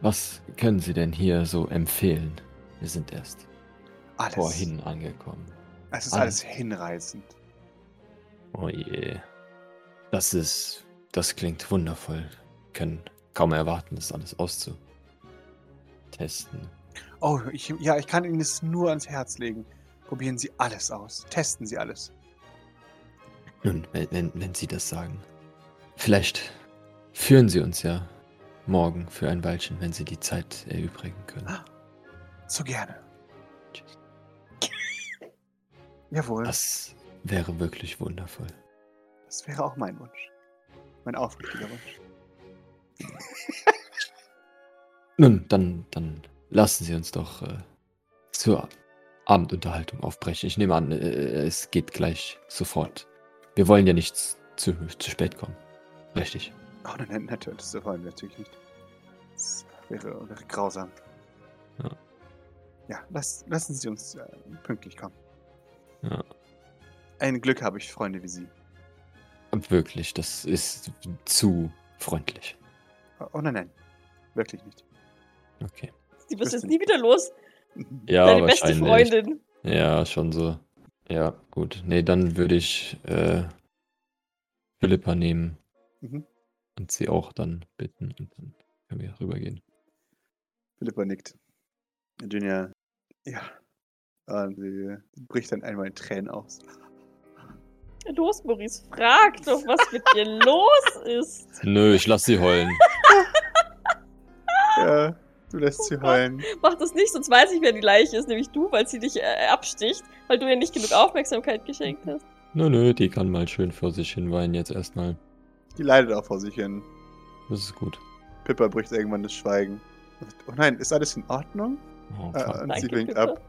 was können Sie denn hier so empfehlen? Wir sind erst Alles. vorhin angekommen. Es ist Alles. alles hinreißend. Oh je. Das ist. Das klingt wundervoll. Können kaum erwarten, das alles auszutesten. Oh, ich, ja, ich kann Ihnen es nur ans Herz legen. Probieren Sie alles aus. Testen Sie alles. Nun, wenn, wenn, wenn Sie das sagen. Vielleicht führen Sie uns ja morgen für ein Weilchen, wenn Sie die Zeit erübrigen können. So gerne. Tschüss. Jawohl. Das wäre wirklich wundervoll. Das wäre auch mein Wunsch. Mein aufrichtiger Wunsch. Nun, dann, dann lassen Sie uns doch äh, zur Abendunterhaltung aufbrechen. Ich nehme an, äh, es geht gleich sofort. Wir wollen ja nicht zu, zu spät kommen. Richtig. Oh nein, nein, natürlich, das wollen wir natürlich nicht. Das wäre, wäre grausam. Ja. Ja, lass, lassen Sie uns äh, pünktlich kommen. Ja. Ein Glück habe ich Freunde wie Sie. Wirklich, das ist zu freundlich. Oh, oh nein, nein. Wirklich nicht. Okay. Die wirst jetzt nie nicht. wieder los. Ja, Deine beste wahrscheinlich. Freundin. Ja, schon so. Ja, gut. Nee, dann würde ich äh, Philippa nehmen Mhm. und sie auch dann bitten und dann können wir rübergehen. Philippa nickt. Virginia, ja. Und sie bricht dann einmal in Tränen aus. Los, Maurice, frag doch, was mit dir los ist. Nö, ich lass sie heulen. Ja, du lässt sie Oh Gott. heulen. Mach das nicht, sonst weiß ich, wer die Leiche ist, nämlich du, weil sie dich äh, absticht, weil du ihr nicht genug Aufmerksamkeit geschenkt hast. Nö, nö, die kann mal schön vor sich hin weinen jetzt erstmal. Die leidet auch vor sich hin. Das ist gut. Pippa bricht irgendwann das Schweigen. Oh nein, ist alles in Ordnung? Oh, Äh, und sie Danke, winkt Pippa. ab.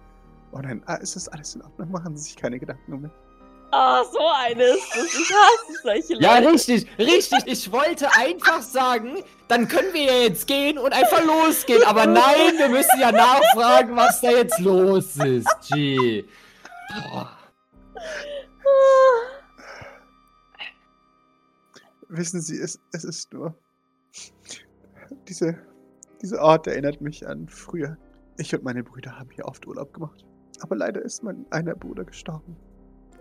Oh nein, ah, ist das alles in Ordnung? Machen Sie sich keine Gedanken um mich. Ah, so eine ist das. Ich hasse solche Leute. Ja, richtig, richtig. Ich wollte einfach sagen, dann können wir ja jetzt gehen und einfach losgehen. Aber nein, wir müssen ja nachfragen, was da jetzt los ist. Gee. Boah. Wissen Sie, es, es ist nur. Diese, diese Ort erinnert mich an früher. Ich und meine Brüder haben hier oft Urlaub gemacht. Aber leider ist mein einer Bruder gestorben.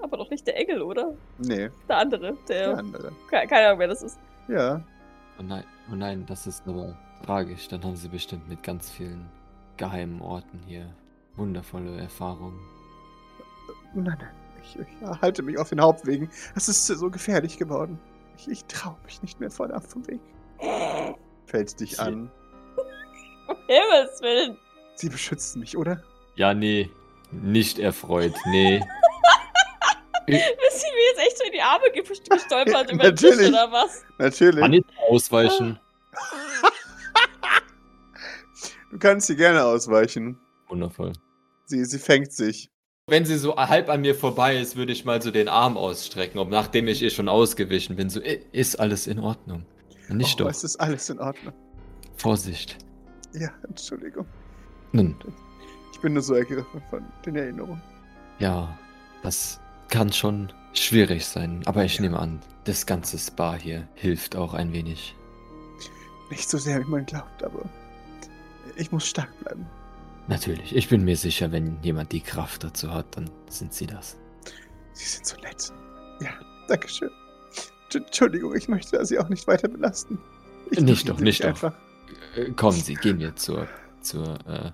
Aber doch nicht der Engel, oder? Nee, Der andere. Der. der andere. Ke- Keine Ahnung, wer das ist. Ja, Oh nein, oh nein, das ist aber tragisch. Dann haben sie bestimmt mit ganz vielen geheimen Orten hier wundervolle Erfahrungen. nein, nein. Ich, ich halte mich auf den Hauptwegen. Es ist so gefährlich geworden. Ich, ich traue mich nicht mehr vorne ab vom Weg. Fällt dich an. Um Himmels Willen. Sie beschützen mich, oder? Ja, nee, nicht erfreut, nee. Ist sie mir jetzt echt so in die Arme ge- gestolpert über den Tisch Natürlich. oder was? Natürlich. Kann ich ausweichen? Du kannst sie gerne ausweichen. Wundervoll. Sie, sie fängt sich. Wenn sie so halb an mir vorbei ist, würde ich mal so den Arm ausstrecken, ob nachdem ich ihr schon ausgewichen bin. So, "I- ist alles in Ordnung. Nicht oh, doch. Es ist alles in Ordnung. Vorsicht. Ja, Entschuldigung. Nun, Ich bin nur so ergriffen von den Erinnerungen. ja, das kann schon schwierig sein, aber ich nehme an, das ganze Spa hier hilft auch ein wenig. Nicht so sehr, wie man glaubt, aber ich muss stark bleiben. Natürlich, ich bin mir sicher, wenn jemand die Kraft dazu hat, dann sind sie das. Sie sind so nett. Ja, danke schön. Entschuldigung, ich möchte Sie auch nicht weiter belasten. Ich Nicht doch, nicht doch. Äh, kommen Sie, gehen wir zur, zur, äh,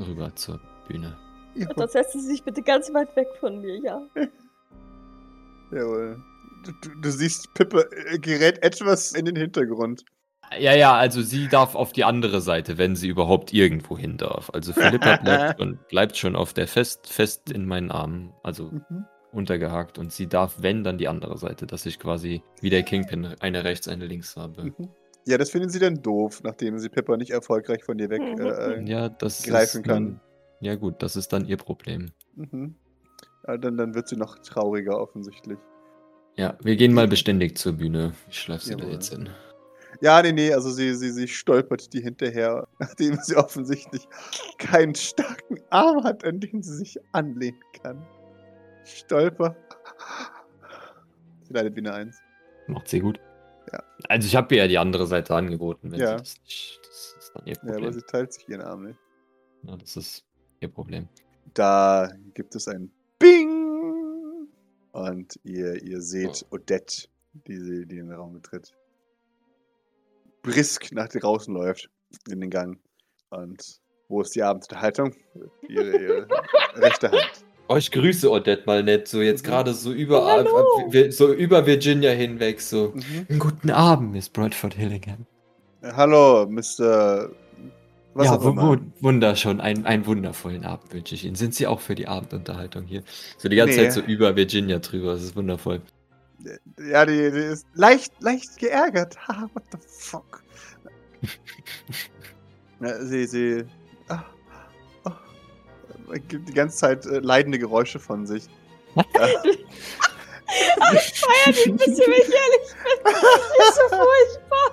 rüber zur Bühne. Ja, dann setzen sie sich bitte ganz weit weg von mir, ja. jawohl. Du, du, du siehst, Pippe äh, gerät etwas in den Hintergrund. Ja, ja, also sie darf auf die andere Seite, wenn sie überhaupt irgendwo hin darf. Also Philippa bleibt schon, bleibt schon auf der fest, fest in meinen Armen, also Mhm. untergehakt. Und sie darf, wenn, dann die andere Seite, dass ich quasi wie der Kingpin eine rechts, eine links habe. Mhm. Ja, das finden Sie dann doof, nachdem sie Pippa nicht erfolgreich von dir weg. Mhm. Äh, Ja, das Greifen ist kann. Ja gut, das ist dann ihr Problem. mhm. Ja, dann, dann wird sie noch trauriger offensichtlich. Ja, wir gehen mal beständig zur Bühne. Ich schleife sie da Jawohl. jetzt hin. Ja, nee, nee, also sie, sie, sie stolpert die hinterher, nachdem sie offensichtlich keinen starken Arm hat, an den sie sich anlehnen kann. Stolper. Sie leidet wie eine Eins. Macht sie gut. Ja. Also ich habe ihr ja die andere Seite angeboten, wenn Ja. sie das nicht. Das ist dann ihr Ja, aber Problem. sie teilt sich ihren Arm nicht. Ja, das ist ihr Problem. Da gibt es ein! Und ihr, ihr seht Odette, die, sie, die in den Raum betritt. Brisk nach draußen läuft in den Gang. Und wo ist die Abendunterhaltung? Ihre, ihre rechte Hand. Oh, ich grüße Odette mal nett, so jetzt Mhm. gerade so über, äh, so über Virginia hinweg, so. Mhm. Guten Abend, Miss Bradford Hillingham. Hallo, Mr. Was ja, wunderschön, ein, einen wundervollen Abend wünsche ich Ihnen. Sind Sie auch für die Abendunterhaltung hier? So die ganze Nee. Zeit so über Virginia drüber, das ist wundervoll. Ja, die, die ist leicht, leicht geärgert. Haha, what the fuck? ja, sie, sie. Ah, ah, gibt die ganze Zeit äh, leidende Geräusche von sich. Ja. Ich feier die ein bisschen, wenn ich ehrlich bin. Das ist so furchtbar.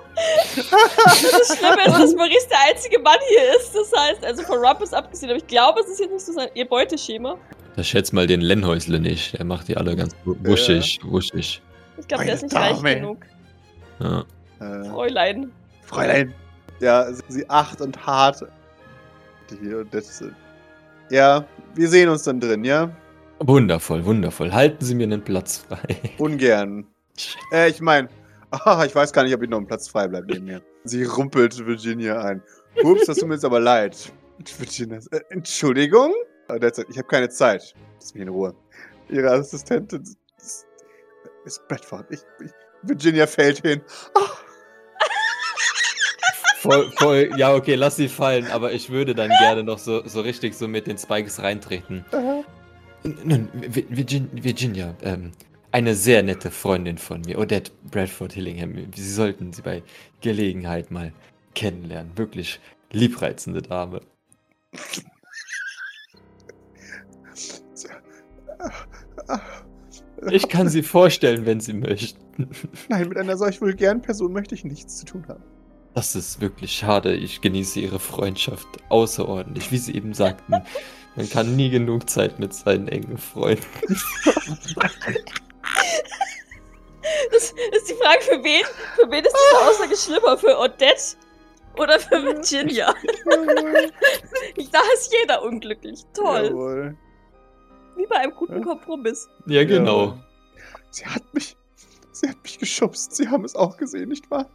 Das Schlimme ist, dass Maurice der einzige Mann hier ist. Das heißt, also von Rumpus abgesehen, aber ich glaube, es ist jetzt nicht so sein ihr Beuteschema. Da schätzt mal den Lennhäusle nicht, der macht die alle ganz wu- wuschig, wuschig. Ich glaube, der ist nicht Meine reich Dame. genug. Ja. Äh, Fräulein. Fräulein. Ja, sie, sie acht und hart. Hier und das, äh, ja, wir sehen uns dann drin, ja? Wundervoll, wundervoll. Halten Sie mir einen Platz frei. Ungern. Äh, ich meine, ah, ich weiß gar nicht, ob Ihnen noch ein Platz frei bleibt neben mir. Sie rumpelt Virginia ein. Ups, das tut mir jetzt aber leid. Virginia, äh, Entschuldigung? Sagt, ich habe keine Zeit. Lass mich in Ruhe. Ihre Assistentin ist, ist Bradford. Ich, ich, Virginia fällt hin. Ah, Voll, voll, ja, okay, lass sie fallen, aber ich würde dann gerne noch so, so richtig so mit den Spikes reintreten. ah. Nun, Vi- Virgin, Virginia, ähm, eine sehr nette Freundin von mir, Odette Bradford Hillingham. Sie sollten sie bei Gelegenheit mal kennenlernen. Wirklich liebreizende Dame. Ich kann sie vorstellen, wenn Sie möchten. Nein, mit einer solch vulgären Person möchte ich nichts zu tun haben. Das ist wirklich schade. Ich genieße Ihre Freundschaft außerordentlich. Wie Sie eben sagten, man kann nie genug Zeit mit seinen engen Freunden. Das ist die Frage, für wen? Für wen ist diese Aussage schlimmer? Für Odette oder für Virginia? da ist jeder unglücklich. Toll. Jawohl. Wie bei einem guten. Kompromiss. Ja, genau. Sie hat mich. Sie hat mich geschubst. Sie haben es auch gesehen, nicht wahr?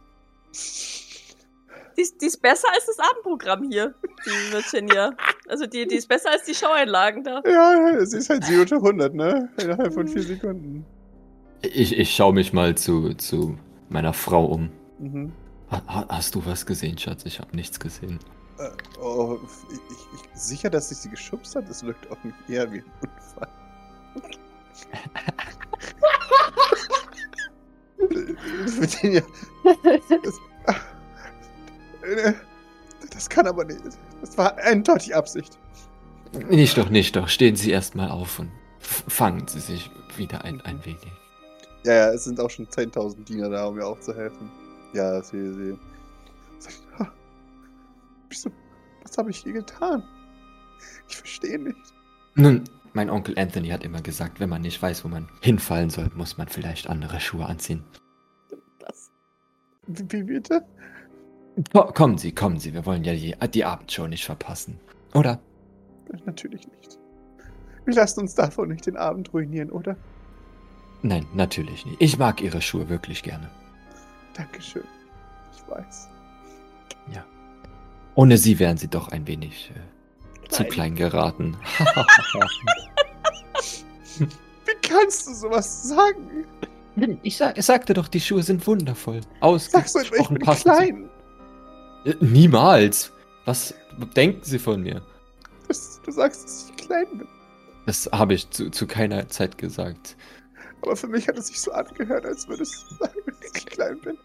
Die, ist- die ist besser als das Abendprogramm hier, die Virginia. Also die, die ist besser als die Showeinlagen da. Ja, sie ist halt 0 unter 100, ne? Innerhalb von vier Sekunden. Ich, ich schaue mich mal zu, zu meiner Frau um. Mhm. Ha, ha- hast du was gesehen, Schatz? Ich habe nichts gesehen. Äh, oh, ich, ich, ich, sicher, dass ich sie geschubst hat? Das wirkt auf mich eher wie ein Unfall. Virginia. Das, Äh, das kann aber nicht. Das war eindeutig Absicht. Nicht doch, nicht doch. Stehen Sie erstmal auf und fangen Sie sich wieder ein, ein wenig. Ja, ja, es sind auch schon 10.000 Diener da, um mir auch zu helfen. Ja, sie. sie ha, wieso? Was habe ich hier getan? Ich verstehe nicht. Nun, mein Onkel Anthony hat immer gesagt, wenn man nicht weiß, wo man hinfallen soll, muss man vielleicht andere Schuhe anziehen. Das. Wie, wie bitte? Ko- Kommen Sie, kommen Sie. Wir wollen ja die, die Abendshow nicht verpassen. Oder? Natürlich nicht. Wir lassen uns davon nicht den Abend ruinieren, oder? Nein, natürlich nicht. Ich mag Ihre Schuhe wirklich gerne. Dankeschön. Ich weiß. Ohne Sie wären Sie doch ein wenig äh, zu Klein. geraten. Wie kannst du sowas sagen? ich, sag, ich sagte doch, die Schuhe sind wundervoll. Sagst du ich Ausgesprochen bin passend. klein? Äh, Niemals. Was denken Sie von mir? Das, du sagst, dass ich klein bin. Das habe ich zu, zu keiner Zeit gesagt. Aber für mich hat es sich so angehört, als würdest du sagen, dass ich klein bin.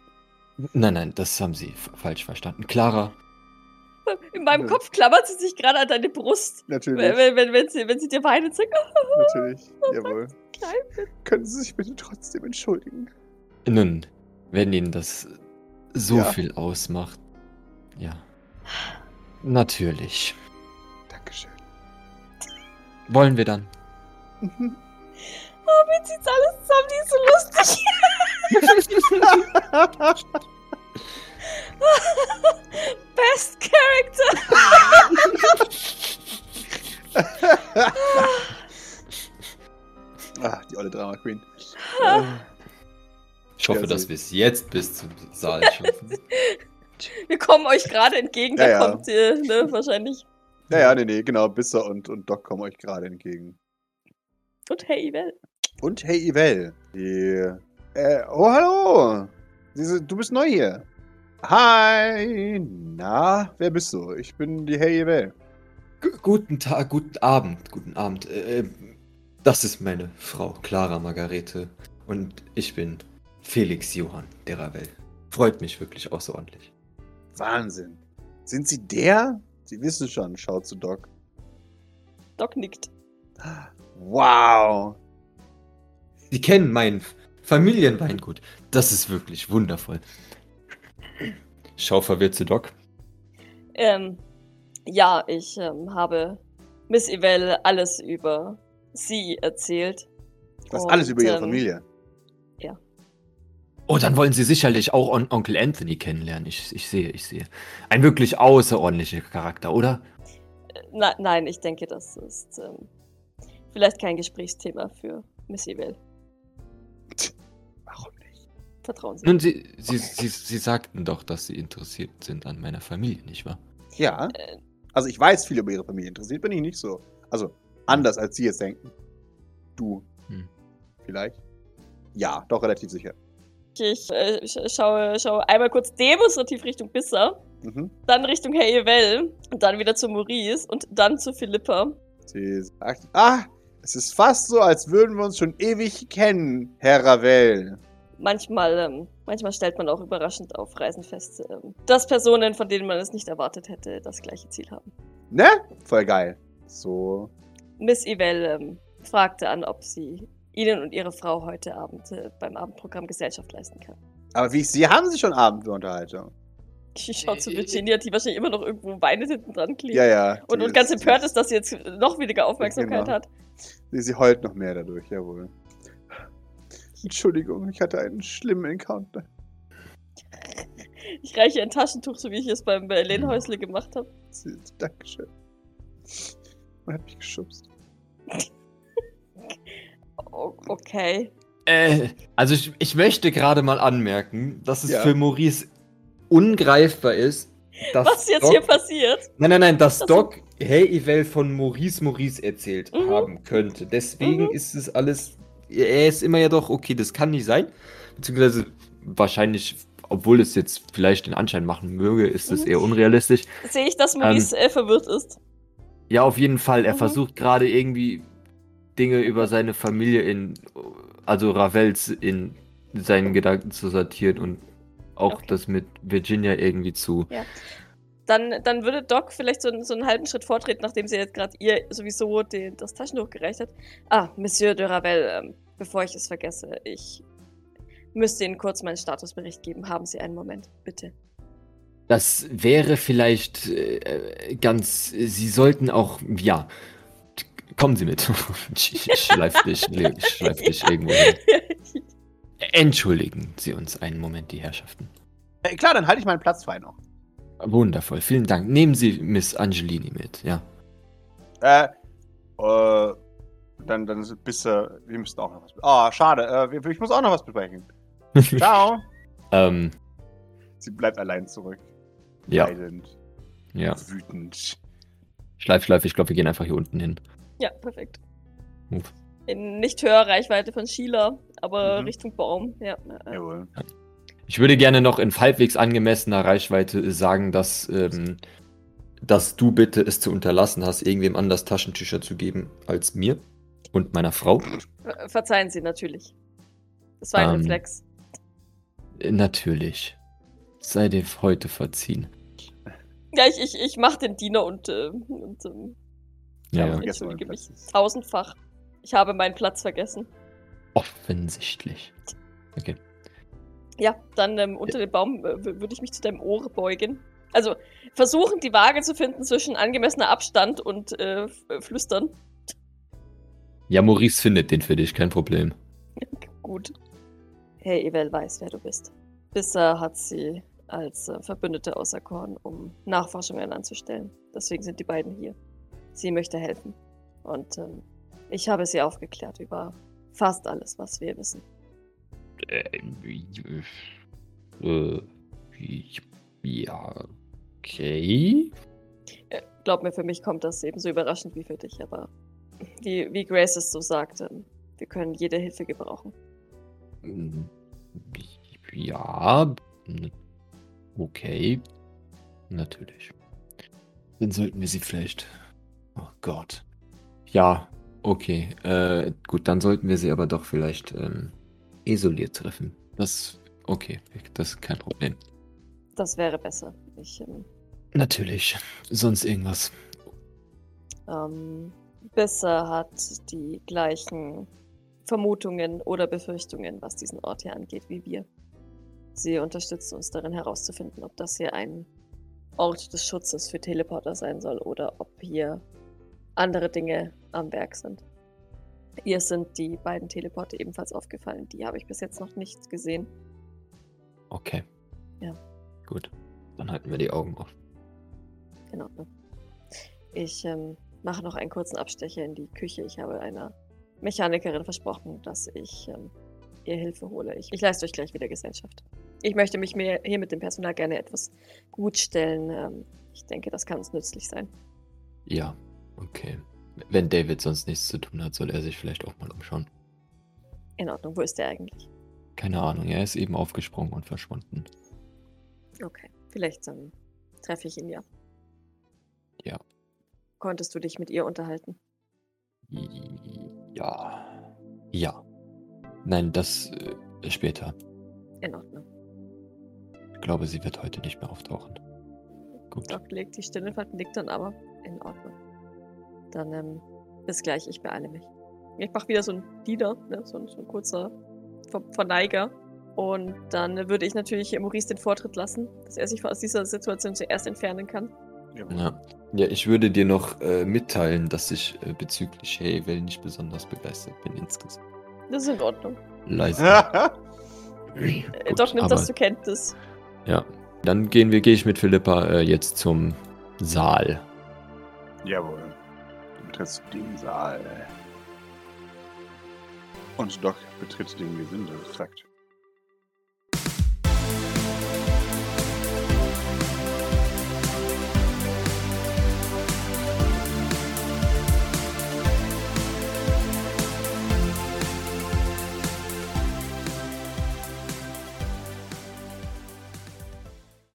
Nein, nein, das haben Sie falsch verstanden. Clara, In meinem Ja. Kopf klammert sie sich gerade an deine Brust. Natürlich. Wenn, wenn, wenn, wenn, sie, wenn sie dir weint und sagt, oh, Natürlich. Jawohl. klein bin. Können Sie sich bitte trotzdem entschuldigen? nun, wenn Ihnen das so Ja. viel ausmacht. Ja. Natürlich. Dankeschön. Wollen wir dann? Mhm. Oh, sie jetzt alles zusammen, die ist so lustig. Best Character. ah, die olle Drama Queen. Ich hoffe, dass wir es jetzt bis zum Saal schaffen. Wir kommen euch gerade entgegen, Ja, da ja. kommt ihr, ne, wahrscheinlich. Ja, ja, nee, nee, genau. Bisser und, und Doc kommen euch gerade entgegen. Und hey, Evel. Und hey, Ivel. Die, äh, oh, hallo. Diese, du bist neu hier. Hi. Na, wer bist du? Ich bin die Hey Ivel. G guten Tag, guten Abend, guten Abend. Äh, das ist meine Frau, Clara Margarete. Und ich bin Felix Johann der Ravel. Freut mich wirklich außerordentlich. Wahnsinn. Sind Sie der? Sie wissen schon, schaut zu Doc. Doc nickt. Wow. Sie kennen mein Familienweingut. Das ist wirklich wundervoll. Schau verwirrt zu Doc. Ähm, ja, ich ähm, habe Miss Evel alles über sie erzählt. Und, alles über Ihre ähm, Familie. Oh, dann wollen Sie sicherlich auch On Onkel Anthony kennenlernen. Ich, ich sehe, ich sehe. Ein wirklich außerordentlicher Charakter, oder? Na, nein, ich denke, das ist ähm, vielleicht kein Gesprächsthema für Miss Evel. Warum nicht? Vertrauen Sie. Nun, Sie, Sie, Sie, Sie sagten doch, dass Sie interessiert sind an meiner Familie, nicht wahr? Ja. Äh. Also ich weiß viel über Ihre Familie. Interessiert bin ich nicht so. Also anders, als Sie jetzt denken. Du. Hm. Vielleicht? Ja, doch relativ sicher. Ich äh, sch- schaue, schaue einmal kurz demonstrativ Richtung Bisser, Mhm. dann Richtung Hey Evel und dann wieder zu Maurice und dann zu Philippa. Sie sagt, ah, es ist fast so, als würden wir uns schon ewig kennen, Herr Ravel. Manchmal, ähm, manchmal stellt man auch überraschend auf Reisen fest, ähm, dass Personen, von denen man es nicht erwartet hätte, das gleiche Ziel haben. Ne? Voll geil. So. Miss Evel ähm, fragte an, ob sie Ihnen und Ihre Frau heute Abend äh, beim Abendprogramm Gesellschaft leisten kann. Aber wie ich sehe, haben Sie schon Abend für Unterhaltung. Ich schaue zu Virginia, die wahrscheinlich immer noch irgendwo weinend hinten dran klebt. Ja, ja. Und, und ganz empört ist, dass sie jetzt noch weniger Aufmerksamkeit Genau. hat. Sie, sie heult noch mehr dadurch, jawohl. Entschuldigung, ich hatte einen schlimmen Encounter. Ich reiche ein Taschentuch, so wie ich es beim Lehnhäusle gemacht habe. Sie, Dankeschön. Man hat mich geschubst. Okay. Äh, also ich, ich möchte gerade mal anmerken, dass es Ja. für Maurice ungreifbar ist, dass Was jetzt Doc, hier passiert? Nein, nein, nein, dass Das- Doc Hey Evel von Maurice Maurice erzählt Mhm. haben könnte. Deswegen Mhm. ist es alles. Er ist immer ja doch, okay, das kann nicht sein. Beziehungsweise wahrscheinlich, obwohl es jetzt vielleicht den Anschein machen möge, ist es Mhm. eher unrealistisch. Sehe ich, dass Maurice äh, verwirrt ist. Ja, auf jeden Fall. Er Mhm. versucht gerade irgendwie Dinge über seine Familie in, also Ravels in seinen Gedanken zu sortieren und auch Okay. das mit Virginia irgendwie zu. Dann, dann würde Doc vielleicht so, einen- so einen halben Schritt vortreten, nachdem sie jetzt gerade ihr sowieso den, das Taschentuch gereicht hat. Ah, Monsieur de Ravel, ähm, bevor ich es vergesse, ich müsste Ihnen kurz meinen Statusbericht geben. Haben Sie einen Moment, bitte. Das wäre vielleicht äh, ganz. Sie sollten auch. Ja. Kommen Sie mit. Ich, ich schleif dich, ich schleif dich irgendwo hin. Entschuldigen Sie uns einen Moment, die Herrschaften. Äh, klar, dann halte ich meinen Platz frei noch. Wundervoll, vielen Dank. Nehmen Sie Miss Angelini mit, ja. Äh, äh, dann, dann bist du, wir müssen auch noch was. Oh, schade, äh, ich muss auch noch was besprechen. Ciao. ähm, Sie bleibt allein zurück. ja, Leidend, ja. wütend. Schleif, schleif, ich glaube, wir gehen einfach hier unten hin. Ja, perfekt. Gut. In nicht Hörreichweite von Sheila, aber Mhm. Richtung Baum. Ja, äh, Jawohl. Ich würde gerne noch in halbwegs angemessener Reichweite sagen, dass, ähm, dass du bitte es zu unterlassen hast, irgendwem anders Taschentücher zu geben als mir und meiner Frau. ver- verzeihen Sie natürlich. Das war ein Ähm. Reflex. Äh, Natürlich. Sei dir heute verziehen. Ja, ich, ich, ich mach den Diener und, äh, und ähm, Ja, Ja, entschuldige mein mich tausendfach. Ich habe meinen Platz vergessen. offensichtlich. Okay. Ja, dann ähm, unter dem Baum äh, würde ich mich zu deinem Ohr beugen. Also versuchen, die Waage zu finden zwischen angemessener Abstand und äh, äh, Flüstern. Ja, Maurice findet den für dich, kein Problem. Gut. Hey, Evel weiß, wer du bist. Bisher hat sie als äh, Verbündete auserkoren, um Nachforschungen anzustellen. Deswegen sind die beiden hier. Sie möchte helfen. Und ähm, ich habe sie aufgeklärt über fast alles, was wir wissen. Äh, äh, ja, okay. Äh, Glaub mir, für mich kommt das ebenso überraschend wie für dich, aber wie, wie Grace es so sagt, ähm, wir können jede Hilfe gebrauchen. Mm, Ja, okay. Natürlich. Dann sollten wir sie vielleicht. Oh Gott. Ja, okay. Äh, gut, dann sollten wir sie aber doch vielleicht ähm, isoliert treffen. Das, okay, das ist kein Problem. Das wäre besser. Ich, ähm, Natürlich. Sonst irgendwas. ähm, Bisser hat die gleichen Vermutungen oder Befürchtungen, was diesen Ort hier angeht, wie wir. Sie unterstützt uns darin herauszufinden, ob das hier ein Ort des Schutzes für Teleporter sein soll oder ob hier andere Dinge am Werk sind. Ihr sind die beiden Teleporter ebenfalls aufgefallen. Die habe ich bis jetzt noch nicht gesehen. Okay. Ja. Gut. Dann halten wir die Augen auf. In Ordnung. Ich ähm, mache noch einen kurzen Abstecher in die Küche. Ich habe einer Mechanikerin versprochen, dass ich ähm, ihr Hilfe hole. Ich, ich leiste euch gleich wieder Gesellschaft. Ich möchte mich mir hier mit dem Personal gerne etwas gut stellen. Ähm, ich denke, das kann uns nützlich sein. Ja, okay. Wenn David sonst nichts zu tun hat, soll er sich vielleicht auch mal umschauen. In Ordnung. Wo ist der eigentlich? Keine Ahnung, er ist eben aufgesprungen und verschwunden. Okay. Vielleicht ähm, treffe ich ihn ja. Ja. Konntest du dich mit ihr unterhalten? Ja. Ja. Nein, das äh, später. In Ordnung. Ich glaube, sie wird heute nicht mehr auftauchen. Gut. Doc legt die Stirn in Falten, nickt dann aber. In Ordnung. Dann ähm, bis gleich. Ich beeile mich. Ich mache wieder so ein Diener, ne? so, ein, so ein kurzer Ver Verneiger. Und dann würde ich natürlich Maurice den Vortritt lassen, dass er sich aus dieser Situation zuerst entfernen kann. Ja. ja, ich würde dir noch äh, mitteilen, dass ich äh, bezüglich Havel nicht besonders begeistert bin insgesamt. Das ist in Ordnung. Leise. Äh, Gut, Doc nimmt das zur Kenntnis. Ja. Dann gehen wir, gehe ich mit Philippa äh, jetzt zum Saal. Jawohl. Betrittst den Saal. Und Doc betritt den Gesindetrakt.